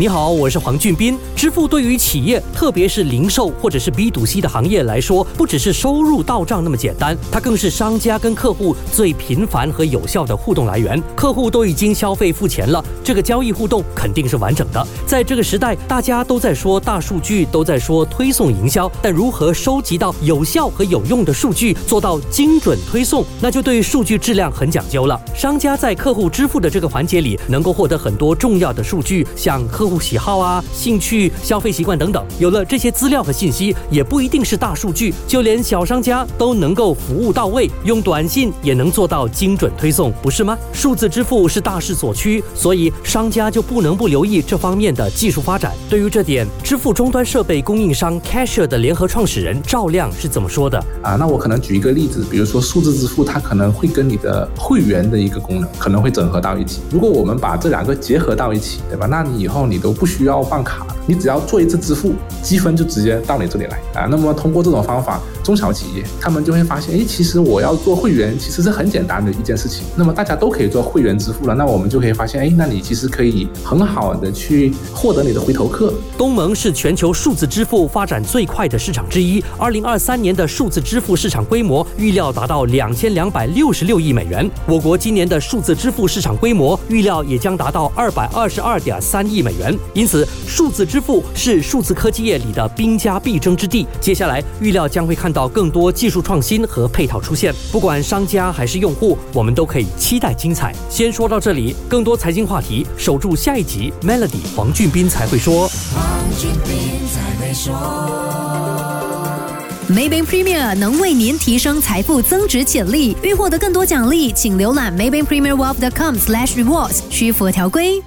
你好，我是黄俊斌。支付对于企业，特别是零售或者是 B to C 的行业来说，不只是收入到账那么简单，它更是商家跟客户最频繁和有效的互动来源。客户都已经消费付钱了，这个交易互动肯定是完整的。在这个时代，大家都在说大数据，都在说推送营销，但如何收集到有效和有用的数据，做到精准推送，那就对数据质量很讲究了。商家在客户支付的这个环节里，能够获得很多重要的数据，像客户喜好啊、兴趣、消费习惯等等。有了这些资料和信息，也不一定是大数据，就连小商家都能够服务到位，用短信也能做到精准推送，不是吗？数字支付是大势所趋，所以商家就不能不留意这方面的技术发展。对于这点，支付终端设备供应商 Cashier 的联合创始人赵亮是怎么说的？啊，那我可能举一个例子，比如说数字支付，它可能会跟你的会员的一个功能可能会整合到一起。如果我们把这两个结合到一起，对吧？那你以后你都不需要办卡，你只要做一次支付，积分就直接到你这里来啊。那么通过这种方法，中小企业他们就会发现，哎，其实我要做会员，其实是很简单的一件事情。那么大家都可以做会员支付了，那我们就可以发现，哎，那你其实可以很好的去获得你的回头客。东盟是全球数字支付发展最快的市场之一，二零二三年的数字支付市场规模预料达到两千两百六十六亿美元。我国今年的数字支付市场规模预料也将达到二百二十二点三亿美元。因此，数字支支付是数字科技业里的兵家必争之地。接下来预料将会看到更多技术创新和配套出现，不管商家还是用户，我们都可以期待精彩。先说到这里，更多财经话题，守住下一集。Melody 黄俊斌才会说。Maybank Premier 能为您提升财富增值潜力。欲获得更多奖励，请浏览 maybankpremierwealth.com/rewards，需符合条规。